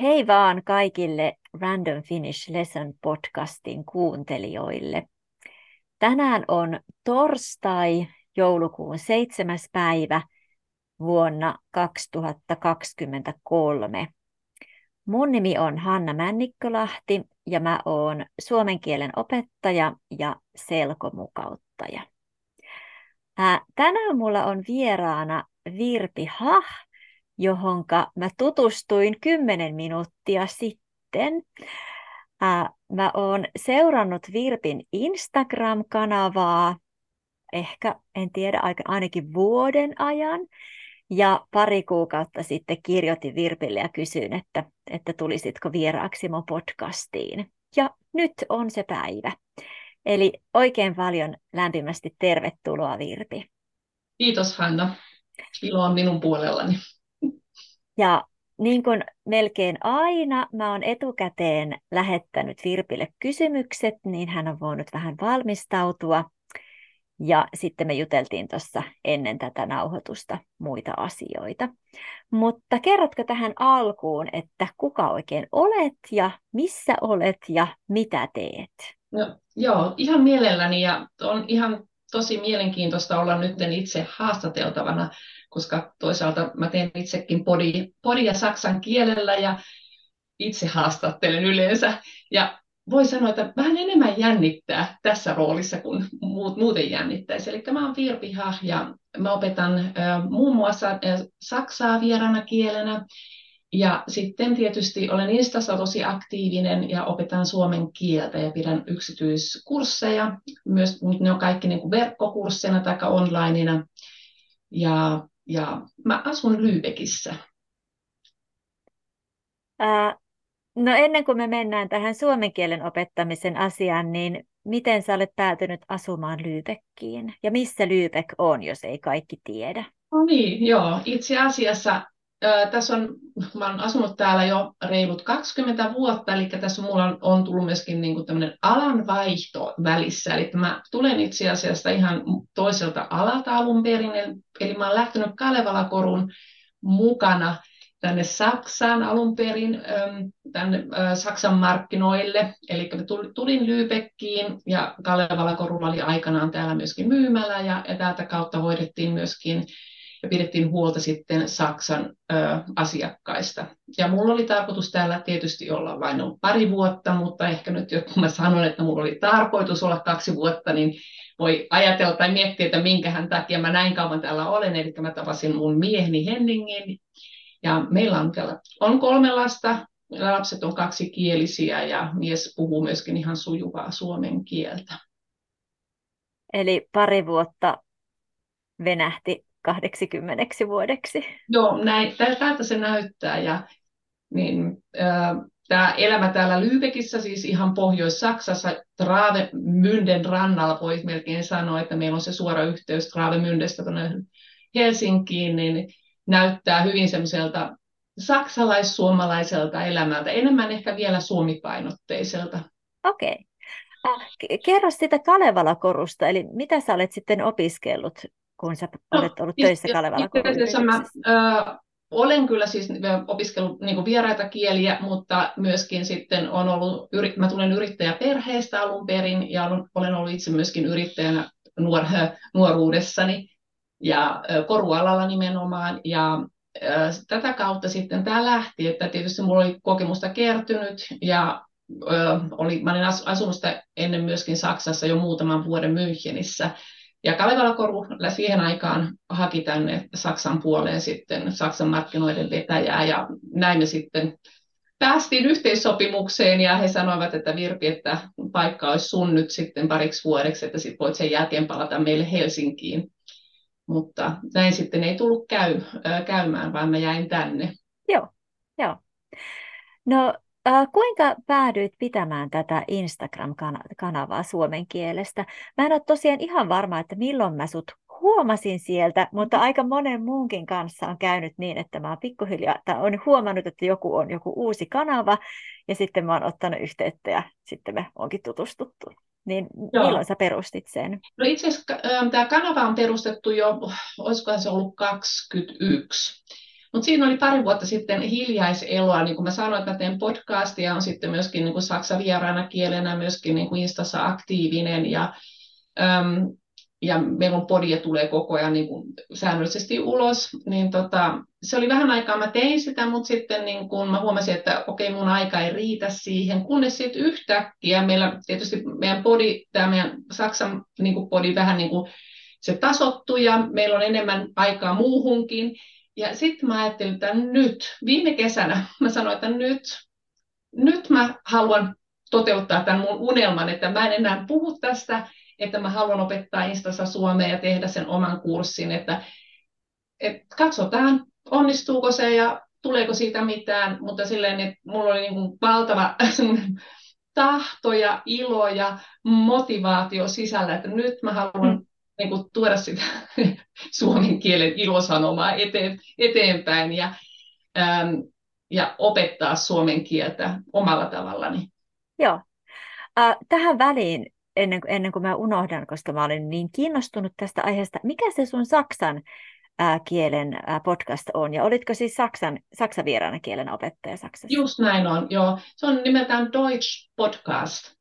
Hei vaan kaikille Random Finish Lesson podcastin kuuntelijoille. Tänään on torstai, joulukuun 7. päivä vuonna 2023. Mun nimi on Hanna Männikkölahti ja mä oon suomen kielen opettaja ja selkomukauttaja. Ää, tänään mulla on vieraana Virpi Hah, johonka mä tutustuin kymmenen minuuttia sitten. Ää, mä oon seurannut Virpin Instagram-kanavaa ehkä, en tiedä, ainakin vuoden ajan. Ja pari kuukautta sitten kirjoitin Virpille ja kysyin, että, että tulisitko vieraaksi mun podcastiin. Ja nyt on se päivä. Eli oikein paljon lämpimästi tervetuloa Virpi. Kiitos Hanna. Ilo on minun puolellani. Ja niin kuin melkein aina mä oon etukäteen lähettänyt Virpille kysymykset, niin hän on voinut vähän valmistautua. Ja sitten me juteltiin tuossa ennen tätä nauhoitusta muita asioita. Mutta kerrotko tähän alkuun, että kuka oikein olet ja missä olet ja mitä teet? No, joo, ihan mielelläni ja on ihan tosi mielenkiintoista olla nyt itse haastateltavana, koska toisaalta mä teen itsekin podi, podia saksan kielellä ja itse haastattelen yleensä. Ja voi sanoa, että vähän enemmän jännittää tässä roolissa kuin muut, muuten jännittäisi. Eli mä oon Virpi Hah ja mä opetan muun muassa äh, saksaa vieraana kielenä. Ja sitten tietysti olen Instassa tosi aktiivinen ja opetan suomen kieltä ja pidän yksityiskursseja. Myös ne on kaikki niin kuin verkkokursseina tai onlineina. Ja, ja mä asun Lübeckissä. Ää, No ennen kuin me mennään tähän suomen kielen opettamisen asiaan, niin miten sä olet päätynyt asumaan Lyypekkiin? Ja missä Lyypek on, jos ei kaikki tiedä? No niin, joo. Itse asiassa tässä on, mä olen asunut täällä jo reilut 20 vuotta, eli tässä mulla on, on tullut myöskin niin kuin tämmöinen alanvaihto välissä. Eli mä tulen itse asiassa ihan toiselta alalta alun perin, eli mä olen lähtenyt Kalevala-korun mukana – tänne Saksaan alun perin, tänne Saksan markkinoille. Eli tulin Lübeckiin ja Kalevala Korulla oli aikanaan täällä myöskin myymällä ja, ja täältä kautta hoidettiin myöskin ja pidettiin huolta sitten Saksan ö, asiakkaista. Ja mulla oli tarkoitus täällä tietysti olla vain pari vuotta, mutta ehkä nyt kun mä sanon, että mulla oli tarkoitus olla kaksi vuotta, niin voi ajatella tai miettiä, että minkähän takia mä näin kauan täällä olen. Eli mä tapasin mun mieheni Henningin ja meillä on, on kolme lasta, lapset on kaksikielisiä ja mies puhuu myöskin ihan sujuvaa suomen kieltä. Eli pari vuotta venähti 80 vuodeksi. Joo, näin, tältä se näyttää. Ja, niin, äh, tämä elämä täällä Lübeckissä, siis ihan Pohjois-Saksassa, Travemünden rannalla voi melkein sanoa, että meillä on se suora yhteys Travemündestä tuonne Helsinkiin, niin näyttää hyvin semmoiselta saksalais-suomalaiselta elämältä, enemmän ehkä vielä suomipainotteiselta. Okei. Okay. Äh, kerro sitä Kalevala-korusta, eli mitä sä olet sitten opiskellut, kun sä no, olet ollut töissä Kalevala mä äh, olen kyllä siis opiskellut niin vieraita kieliä, mutta myöskin sitten on ollut, mä tulen yrittäjäperheestä alun perin ja olen ollut itse myöskin yrittäjänä nuor, nuoruudessani ja korualalla nimenomaan. Ja tätä kautta sitten tämä lähti, että tietysti minulla oli kokemusta kertynyt ja oli, mä olin asunut sitä ennen myöskin Saksassa jo muutaman vuoden Münchenissä. Ja Kalevala Koru siihen aikaan haki tänne Saksan puoleen sitten Saksan markkinoiden vetäjää ja näin me sitten päästiin yhteissopimukseen ja he sanoivat, että Virpi, että paikka olisi sun nyt sitten pariksi vuodeksi, että sit voit sen jälkeen palata meille Helsinkiin. Mutta näin sitten ei tullut käy, käymään, vaan mä jäin tänne. Joo, joo. No äh, kuinka päädyit pitämään tätä Instagram-kanavaa suomen kielestä? Mä en ole tosiaan ihan varma, että milloin mä sut huomasin sieltä, mutta aika monen muunkin kanssa on käynyt niin, että mä oon pikkuhiljaa, tai on huomannut, että joku on joku uusi kanava, ja sitten mä oon ottanut yhteyttä, ja sitten me onkin tutustuttu. Niin Joo. milloin sä perustit sen? No itse asiassa tämä kanava on perustettu jo, olisikohan se ollut 21. Mutta siinä oli pari vuotta sitten hiljaiseloa, niin kuin mä sanoin, että mä teen podcastia, on sitten myöskin niin kuin saksa vieraana kielenä, myöskin niin kuin Instassa aktiivinen ja äm, ja meillä on podia tulee koko ajan niin kuin säännöllisesti ulos, niin tota, se oli vähän aikaa, mä tein sitä, mutta sitten niin kun mä huomasin, että okei, mun aika ei riitä siihen, kunnes sitten yhtäkkiä meillä tietysti meidän podi, tämä meidän Saksan niin kuin podi vähän niin kuin se tasottui ja meillä on enemmän aikaa muuhunkin. Ja sitten mä ajattelin, että nyt, viime kesänä mä sanoin, että nyt, nyt mä haluan toteuttaa tämän mun unelman, että mä en enää puhu tästä, että mä haluan opettaa Instassa suomea ja tehdä sen oman kurssin, että, että katsotaan, onnistuuko se ja tuleeko siitä mitään, mutta silleen, että mulla oli niin kuin valtava tahto ja ilo ja motivaatio sisällä, että nyt mä haluan mm. Niin kuin, tuoda sitä suomen kielen ilosanomaa eteen, eteenpäin ja, ähm, ja opettaa suomen kieltä omalla tavallani. Joo. Äh, tähän väliin ennen, ennen kuin mä unohdan, koska mä olin niin kiinnostunut tästä aiheesta. Mikä se sun saksan ää, kielen ää, podcast on? Ja olitko siis saksan, saksan vieraana kielen opettaja Saksassa? Just näin on, joo. Se on nimeltään Deutsch Podcast.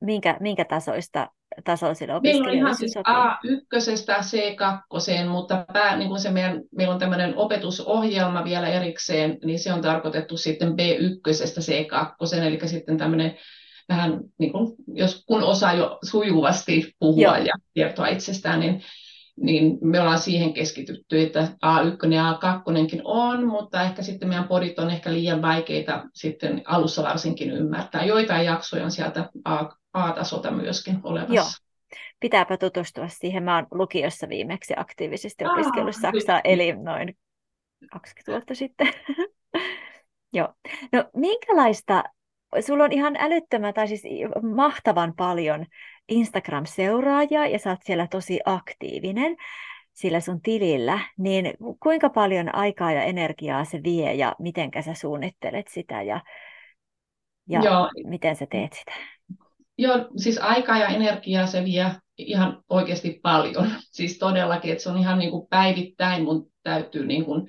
Minkä, minkä tasoista tasoisille opiskelijoille Meillä on ihan siis A1 C2, mutta pää, niin kuin se meidän, meillä on tämmöinen opetusohjelma vielä erikseen, niin se on tarkoitettu sitten B1 C2, eli sitten tämmöinen vähän, niin kuin, jos kun osaa jo sujuvasti puhua Joo. ja kertoa itsestään, niin, niin me ollaan siihen keskitytty, että A1 ja A2 on, mutta ehkä sitten meidän podit on ehkä liian vaikeita sitten alussa varsinkin ymmärtää. Joitain jaksoja on sieltä A, A-tasolta myöskin olemassa. Joo. Pitääpä tutustua siihen. Mä oon lukiossa viimeksi aktiivisesti opiskellut ah, Saksaa, eli noin 20 vuotta sitten. Joo. No minkälaista sulla on ihan älyttömän tai siis mahtavan paljon Instagram-seuraajia ja sä oot siellä tosi aktiivinen sillä sun tilillä, niin kuinka paljon aikaa ja energiaa se vie ja miten sä suunnittelet sitä ja, ja Joo. miten sä teet sitä? Joo, siis aikaa ja energiaa se vie ihan oikeasti paljon. Siis todellakin, että se on ihan niin kuin päivittäin mun täytyy niin kuin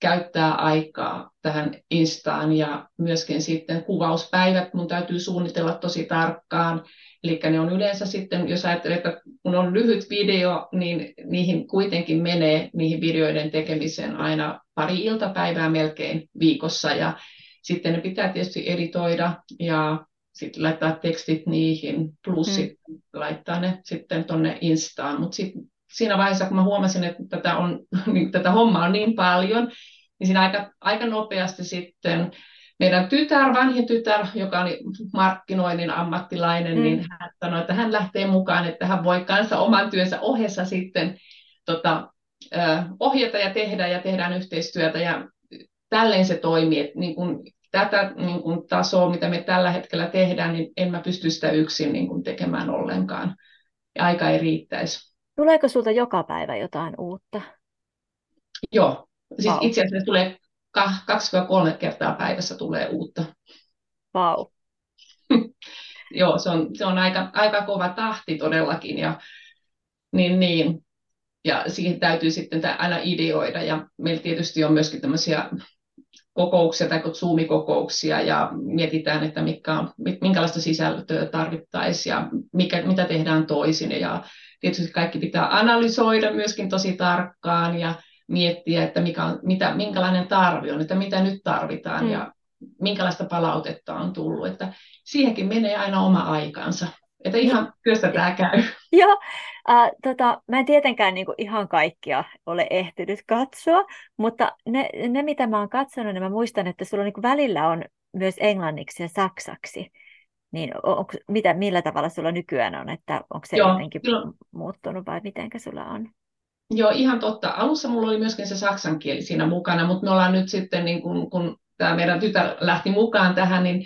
käyttää aikaa tähän Instaan ja myöskin sitten kuvauspäivät mun täytyy suunnitella tosi tarkkaan. Eli ne on yleensä sitten, jos ajattelee, että kun on lyhyt video, niin niihin kuitenkin menee niihin videoiden tekemiseen aina pari iltapäivää melkein viikossa ja sitten ne pitää tietysti editoida ja sitten laittaa tekstit niihin, plus hmm. sitten laittaa ne sitten tuonne Instaan. Mutta siinä vaiheessa, kun mä huomasin, että tätä, on, niin tätä hommaa on niin paljon, niin siinä aika, aika nopeasti sitten meidän tytär, vanhin tytär, joka oli markkinoinnin ammattilainen, niin mm. niin hän sanoi, että hän lähtee mukaan, että hän voi kanssa oman työnsä ohessa sitten tota, ohjata ja tehdä ja tehdään yhteistyötä ja tälleen se toimii, että niin kun tätä niin kun tasoa, mitä me tällä hetkellä tehdään, niin en mä pysty sitä yksin niin kun tekemään ollenkaan. Ja aika ei riittäisi. Tuleeko sulta joka päivä jotain uutta? Joo, siis wow. itse asiassa tulee kaksi vai kolme kertaa päivässä tulee uutta. Wow. Joo, se on, se on aika, aika kova tahti todellakin. Ja, niin, niin. ja siihen täytyy sitten aina ideoida. Ja meillä tietysti on myöskin tämmöisiä kokouksia tai Zoom-kokouksia ja mietitään, että mikä on, minkälaista sisältöä tarvittaisiin ja mikä, mitä tehdään toisin. Ja tietysti kaikki pitää analysoida myöskin tosi tarkkaan ja miettiä, että mikä on, mitä, minkälainen tarve on, että mitä nyt tarvitaan mm. ja minkälaista palautetta on tullut. Että siihenkin menee aina oma aikansa. Että ihan työstä tämä käy. Joo, äh, tota, mä en tietenkään niin kuin ihan kaikkia ole ehtinyt katsoa, mutta ne, ne mitä mä oon katsonut, niin mä muistan, että sulla niin kuin välillä on myös englanniksi ja saksaksi. Niin onko, mitä, millä tavalla sulla nykyään on, että onko se Joo, jotenkin kyllä. muuttunut vai miten sulla on? Joo, ihan totta. Alussa mulla oli myöskin se saksan kieli siinä mukana, mutta me ollaan nyt sitten, niin kun, kun tämä meidän tytär lähti mukaan tähän, niin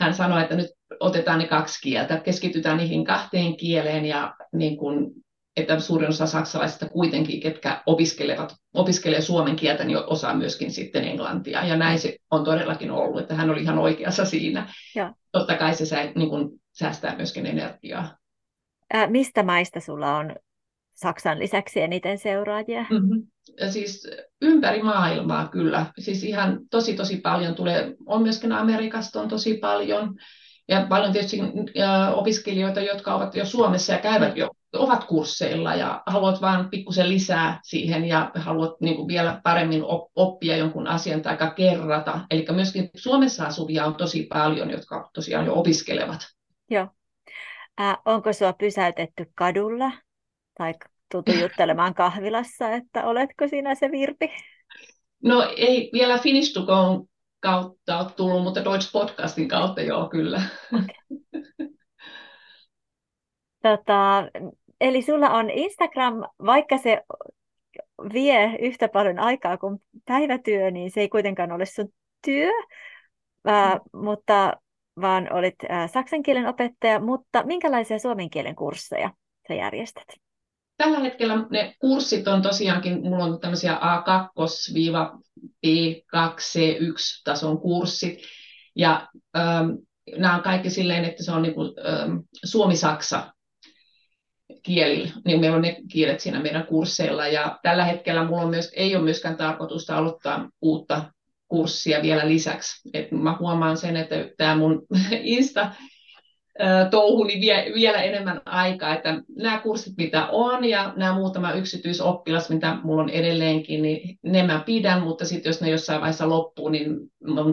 hän sanoi, että nyt otetaan ne kaksi kieltä, keskitytään niihin kahteen kieleen ja niin kun, että suurin osa saksalaisista kuitenkin, ketkä opiskelevat, opiskelee suomen kieltä, niin osaa myöskin sitten englantia. Ja näin se on todellakin ollut, että hän oli ihan oikeassa siinä. Ja. Totta kai se sä, niin kun, säästää myöskin energiaa. Ää, mistä maista sulla on Saksan lisäksi eniten seuraajia? Mm-hmm. siis ympäri maailmaa kyllä. Siis ihan tosi tosi paljon tulee. On myöskin Amerikasta on tosi paljon. Ja paljon tietysti opiskelijoita, jotka ovat jo Suomessa ja käyvät jo, ovat kursseilla ja haluat vain pikkusen lisää siihen ja haluat niin kuin vielä paremmin oppia jonkun asian tai kerrata. Eli myöskin Suomessa asuvia on tosi paljon, jotka tosiaan jo opiskelevat. Joo. Äh, onko sinua pysäytetty kadulla tai tultu juttelemaan kahvilassa, että oletko sinä se Virpi? No ei vielä go kautta ole tullut, mutta Deutsch Podcastin kautta joo, kyllä. Okay. Tota, eli sulla on Instagram, vaikka se vie yhtä paljon aikaa kuin päivätyö, niin se ei kuitenkaan ole sun työ, ää, mm. mutta vaan olit ää, saksan kielen opettaja, mutta minkälaisia suomen kielen kursseja sä järjestät? Tällä hetkellä ne kurssit on tosiaankin, mulla on tämmöisiä A2-B2C1-tason kurssit, ja ähm, nämä on kaikki silleen, että se on niin kuin, ähm, suomi-saksa kielillä, niin meillä on ne kielet siinä meidän kursseilla, ja tällä hetkellä mulla on myös, ei ole myöskään tarkoitusta aloittaa uutta kurssia vielä lisäksi. Et mä huomaan sen, että tämä mun Insta touhuni vie, vielä enemmän aikaa, että nämä kurssit, mitä on, ja nämä muutama yksityisoppilas, mitä mulla on edelleenkin, niin ne mä pidän, mutta sitten jos ne jossain vaiheessa loppuu, niin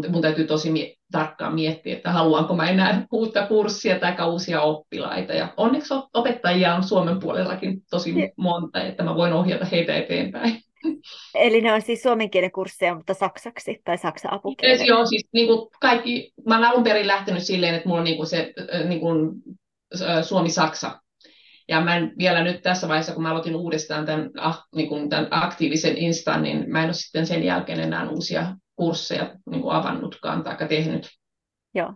mun täytyy tosi mie- tarkkaan miettiä, että haluanko mä enää uutta kurssia tai uusia oppilaita. Ja onneksi opettajia on Suomen puolellakin tosi monta, että mä voin ohjata heitä eteenpäin. Eli ne on siis suomen kielen kursseja, mutta saksaksi tai saksa apukielen. Joo, siis niin kuin kaikki, mä olen alun perin lähtenyt silleen, että mulla on niin kuin se niin kuin, suomi-saksa. Ja mä en vielä nyt tässä vaiheessa, kun mä aloitin uudestaan tämän, niin kuin tämän aktiivisen instan, niin mä en ole sitten sen jälkeen enää uusia kursseja niin kuin avannutkaan tai tehnyt. Joo.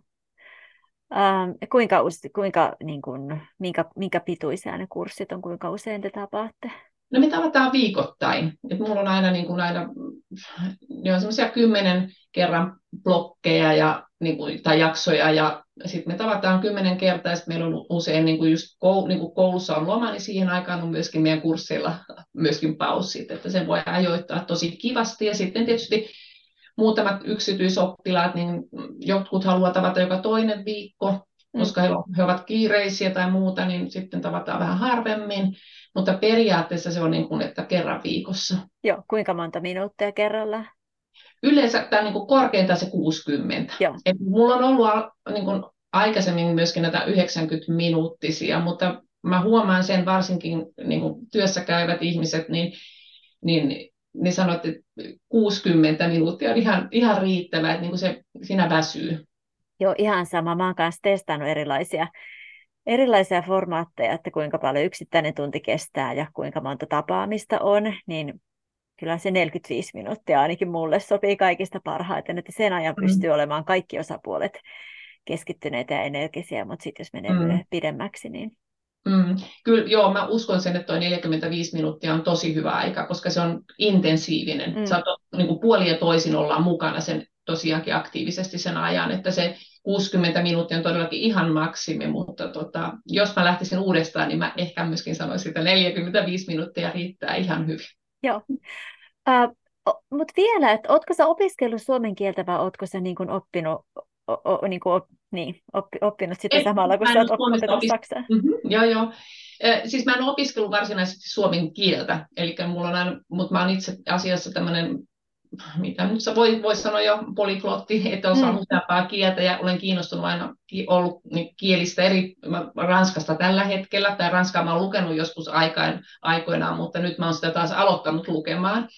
Ähm, kuinka, kuinka niin kuin, minkä, minkä pituisia ne kurssit on, kuinka usein te tapaatte? No me tavataan viikoittain. Et mulla on aina, niin kuin aina ne on semmoisia kymmenen kerran blokkeja ja, niin kuin, tai jaksoja ja sitten me tavataan kymmenen kertaa ja meillä on usein niin kuin just koul, niin kuin koulussa on loma, niin siihen aikaan on myöskin meidän kursseilla myöskin paussit, että sen voi ajoittaa tosi kivasti ja sitten tietysti muutamat yksityisoppilaat, niin jotkut haluaa tavata joka toinen viikko. Koska he, he ovat kiireisiä tai muuta, niin sitten tavataan vähän harvemmin. Mutta periaatteessa se on niin kuin, että kerran viikossa. Joo, kuinka monta minuuttia kerralla? Yleensä tämä niin kuin korkeintaan se 60. Joo. Et mulla on ollut niin kuin aikaisemmin myöskin näitä 90 minuuttisia, mutta mä huomaan sen varsinkin niin kuin työssä käyvät ihmiset, niin, niin ne sanoivat, että 60 minuuttia on ihan, ihan riittävää, että niin kuin se, siinä väsyy. Joo, ihan sama. Mä oon kanssa testannut erilaisia erilaisia formaatteja, että kuinka paljon yksittäinen tunti kestää ja kuinka monta tapaamista on, niin kyllä se 45 minuuttia ainakin mulle sopii kaikista parhaiten, että sen ajan mm. pystyy olemaan kaikki osapuolet keskittyneitä ja energisiä, mutta sitten jos menee mm. pidemmäksi, niin... Mm. Kyllä, joo, mä uskon sen, että tuo 45 minuuttia on tosi hyvä aika, koska se on intensiivinen. Mm. Sä oot, niin kuin puoli ja toisin ollaan mukana sen tosiaankin aktiivisesti sen ajan, että se 60 minuuttia on todellakin ihan maksimi, mutta tota, jos mä lähtisin uudestaan, niin mä ehkä myöskin sanoisin, että 45 minuuttia riittää ihan hyvin. Joo. Uh, mutta vielä, että ootko sä opiskellut suomen kieltä vai ootko sä niin oppinut, o, o, niin op, niin, oppi, oppinut sitä Ei, samalla, kun sä oot oppinut opis... saksaa? Mm-hmm, joo, joo. Eh, siis mä en opiskellut varsinaisesti suomen kieltä, eli mulla on aina, mutta mä oon itse asiassa tämmöinen mitä nyt voi, voi sanoa jo poliklotti, että osaan mm. useampaa kieltä ja olen kiinnostunut aina ollut niin kielistä eri Ranskasta tällä hetkellä, tai Ranskaa mä olen lukenut joskus aikain, aikoinaan, mutta nyt mä olen sitä taas aloittanut lukemaan.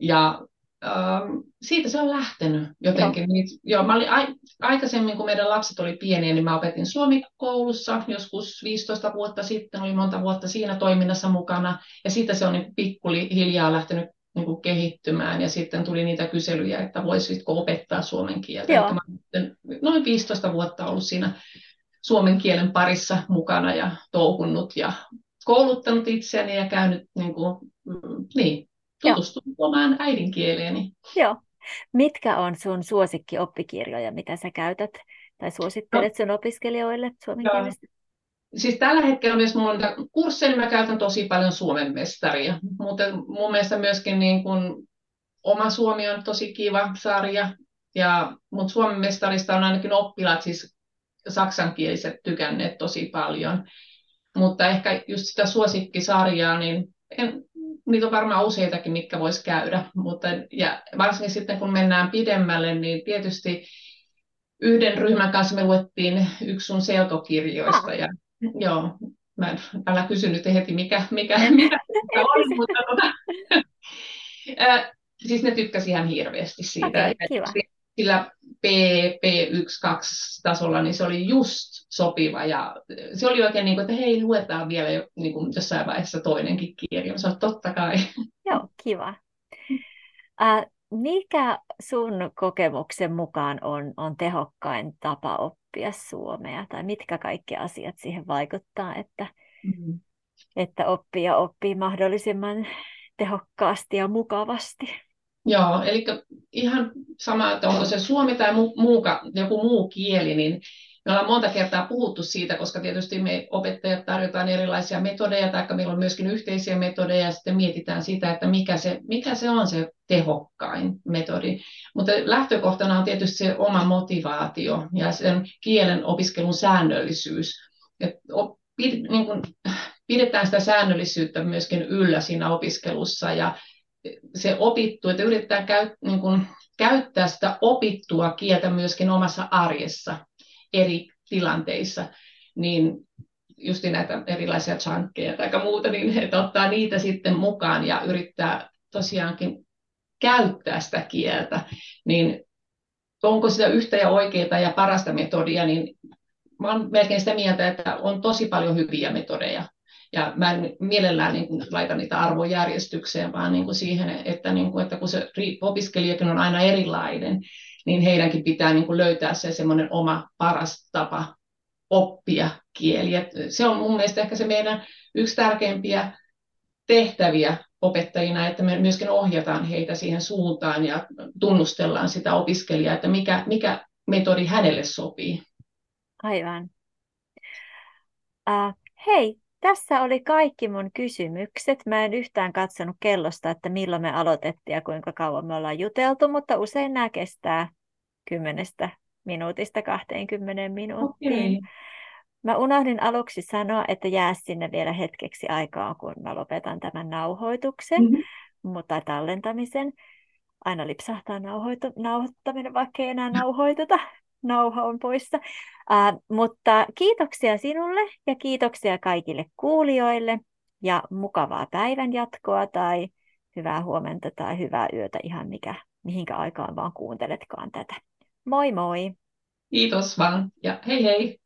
Ja ähm, siitä se on lähtenyt jotenkin. Joo. Niin, joo, mä olin a, aikaisemmin, kun meidän lapset oli pieniä, niin mä opetin suomikoulussa joskus 15 vuotta sitten, oli monta vuotta siinä toiminnassa mukana, ja siitä se on niin pikkuhiljaa lähtenyt niin kuin kehittymään ja sitten tuli niitä kyselyjä, että voisitko opettaa suomen kieltä. Joo. Mä noin 15 vuotta ollut siinä suomen kielen parissa mukana ja touhunnut ja kouluttanut itseäni ja käynyt niin kuin, mm, niin, tutustunut omaan äidinkieleeni. Joo. Mitkä on sun suosikkioppikirjoja, mitä sä käytät tai suosittelet no. sun opiskelijoille suomen kielestä? Siis tällä hetkellä myös mulla on kursseja, niin mä käytän tosi paljon Suomen mestaria, mutta mun mielestä myöskin niin kun, oma Suomi on tosi kiva sarja, ja, mutta Suomen mestarista on ainakin oppilaat, siis saksankieliset tykänneet tosi paljon. Mutta ehkä just sitä suosikkisarjaa, niin en, niitä on varmaan useitakin, mitkä vois käydä. Mutta, ja varsinkin sitten kun mennään pidemmälle, niin tietysti yhden ryhmän kanssa me luettiin yksi sun selkokirjoista. Ja, joo, mä en, älä kysy nyt heti, mikä, mikä, mikä oli, mutta tota, siis ne tykkäsi ihan hirveästi siitä. Okay, kiva sillä P, P1-2-tasolla, niin se oli just sopiva. Ja se oli oikein niin kuin, että hei, luetaan vielä jo, niin kuin jossain vaiheessa toinenkin kirja. Se on totta kai. Joo, kiva. Äh, mikä sun kokemuksen mukaan on, on tehokkain tapa oppia suomea? Tai mitkä kaikki asiat siihen vaikuttaa, että, mm-hmm. että oppija oppii mahdollisimman tehokkaasti ja mukavasti? Joo, eli ihan sama, että onko se suomi tai muu, muuka, joku muu kieli, niin me ollaan monta kertaa puhuttu siitä, koska tietysti me opettajat tarjotaan erilaisia metodeja, tai meillä on myöskin yhteisiä metodeja, ja sitten mietitään sitä, että mikä se, mikä se on se tehokkain metodi. Mutta lähtökohtana on tietysti se oma motivaatio ja sen kielen opiskelun säännöllisyys. Et niin kun, pidetään sitä säännöllisyyttä myöskin yllä siinä opiskelussa, ja se opittu, että yritetään käy, niin kuin, käyttää sitä opittua kieltä myöskin omassa arjessa eri tilanteissa, niin just näitä erilaisia chunkkeja tai muuta, niin että ottaa niitä sitten mukaan ja yrittää tosiaankin käyttää sitä kieltä, niin onko sitä yhtä ja oikeaa ja parasta metodia, niin mä olen melkein sitä mieltä, että on tosi paljon hyviä metodeja, ja mä en mielellään niin laita niitä arvojärjestykseen, vaan niin kuin siihen, että, niin kuin, että kun se opiskelijakin on aina erilainen, niin heidänkin pitää niin kuin löytää se semmoinen oma paras tapa oppia kieli. Se on mun mielestä ehkä se meidän yksi tärkeimpiä tehtäviä opettajina, että me myöskin ohjataan heitä siihen suuntaan ja tunnustellaan sitä opiskelijaa, että mikä, mikä metodi hänelle sopii. Aivan. Uh, hei, tässä oli kaikki mun kysymykset. Mä en yhtään katsonut kellosta, että milloin me aloitettiin ja kuinka kauan me ollaan juteltu, mutta usein nämä kestää kymmenestä minuutista 20 minuuttiin. Okay. Mä unohdin aluksi sanoa, että jää sinne vielä hetkeksi aikaa, kun mä lopetan tämän nauhoituksen, mm-hmm. mutta tallentamisen. Aina lipsahtaa nauhoitu, nauhoittaminen, vaikka ei enää nauhoituta nauha on poissa. Uh, mutta kiitoksia sinulle ja kiitoksia kaikille kuulijoille ja mukavaa päivän jatkoa tai hyvää huomenta tai hyvää yötä ihan mikä, mihinkä aikaan vaan kuunteletkaan tätä. Moi moi! Kiitos vaan ja hei hei!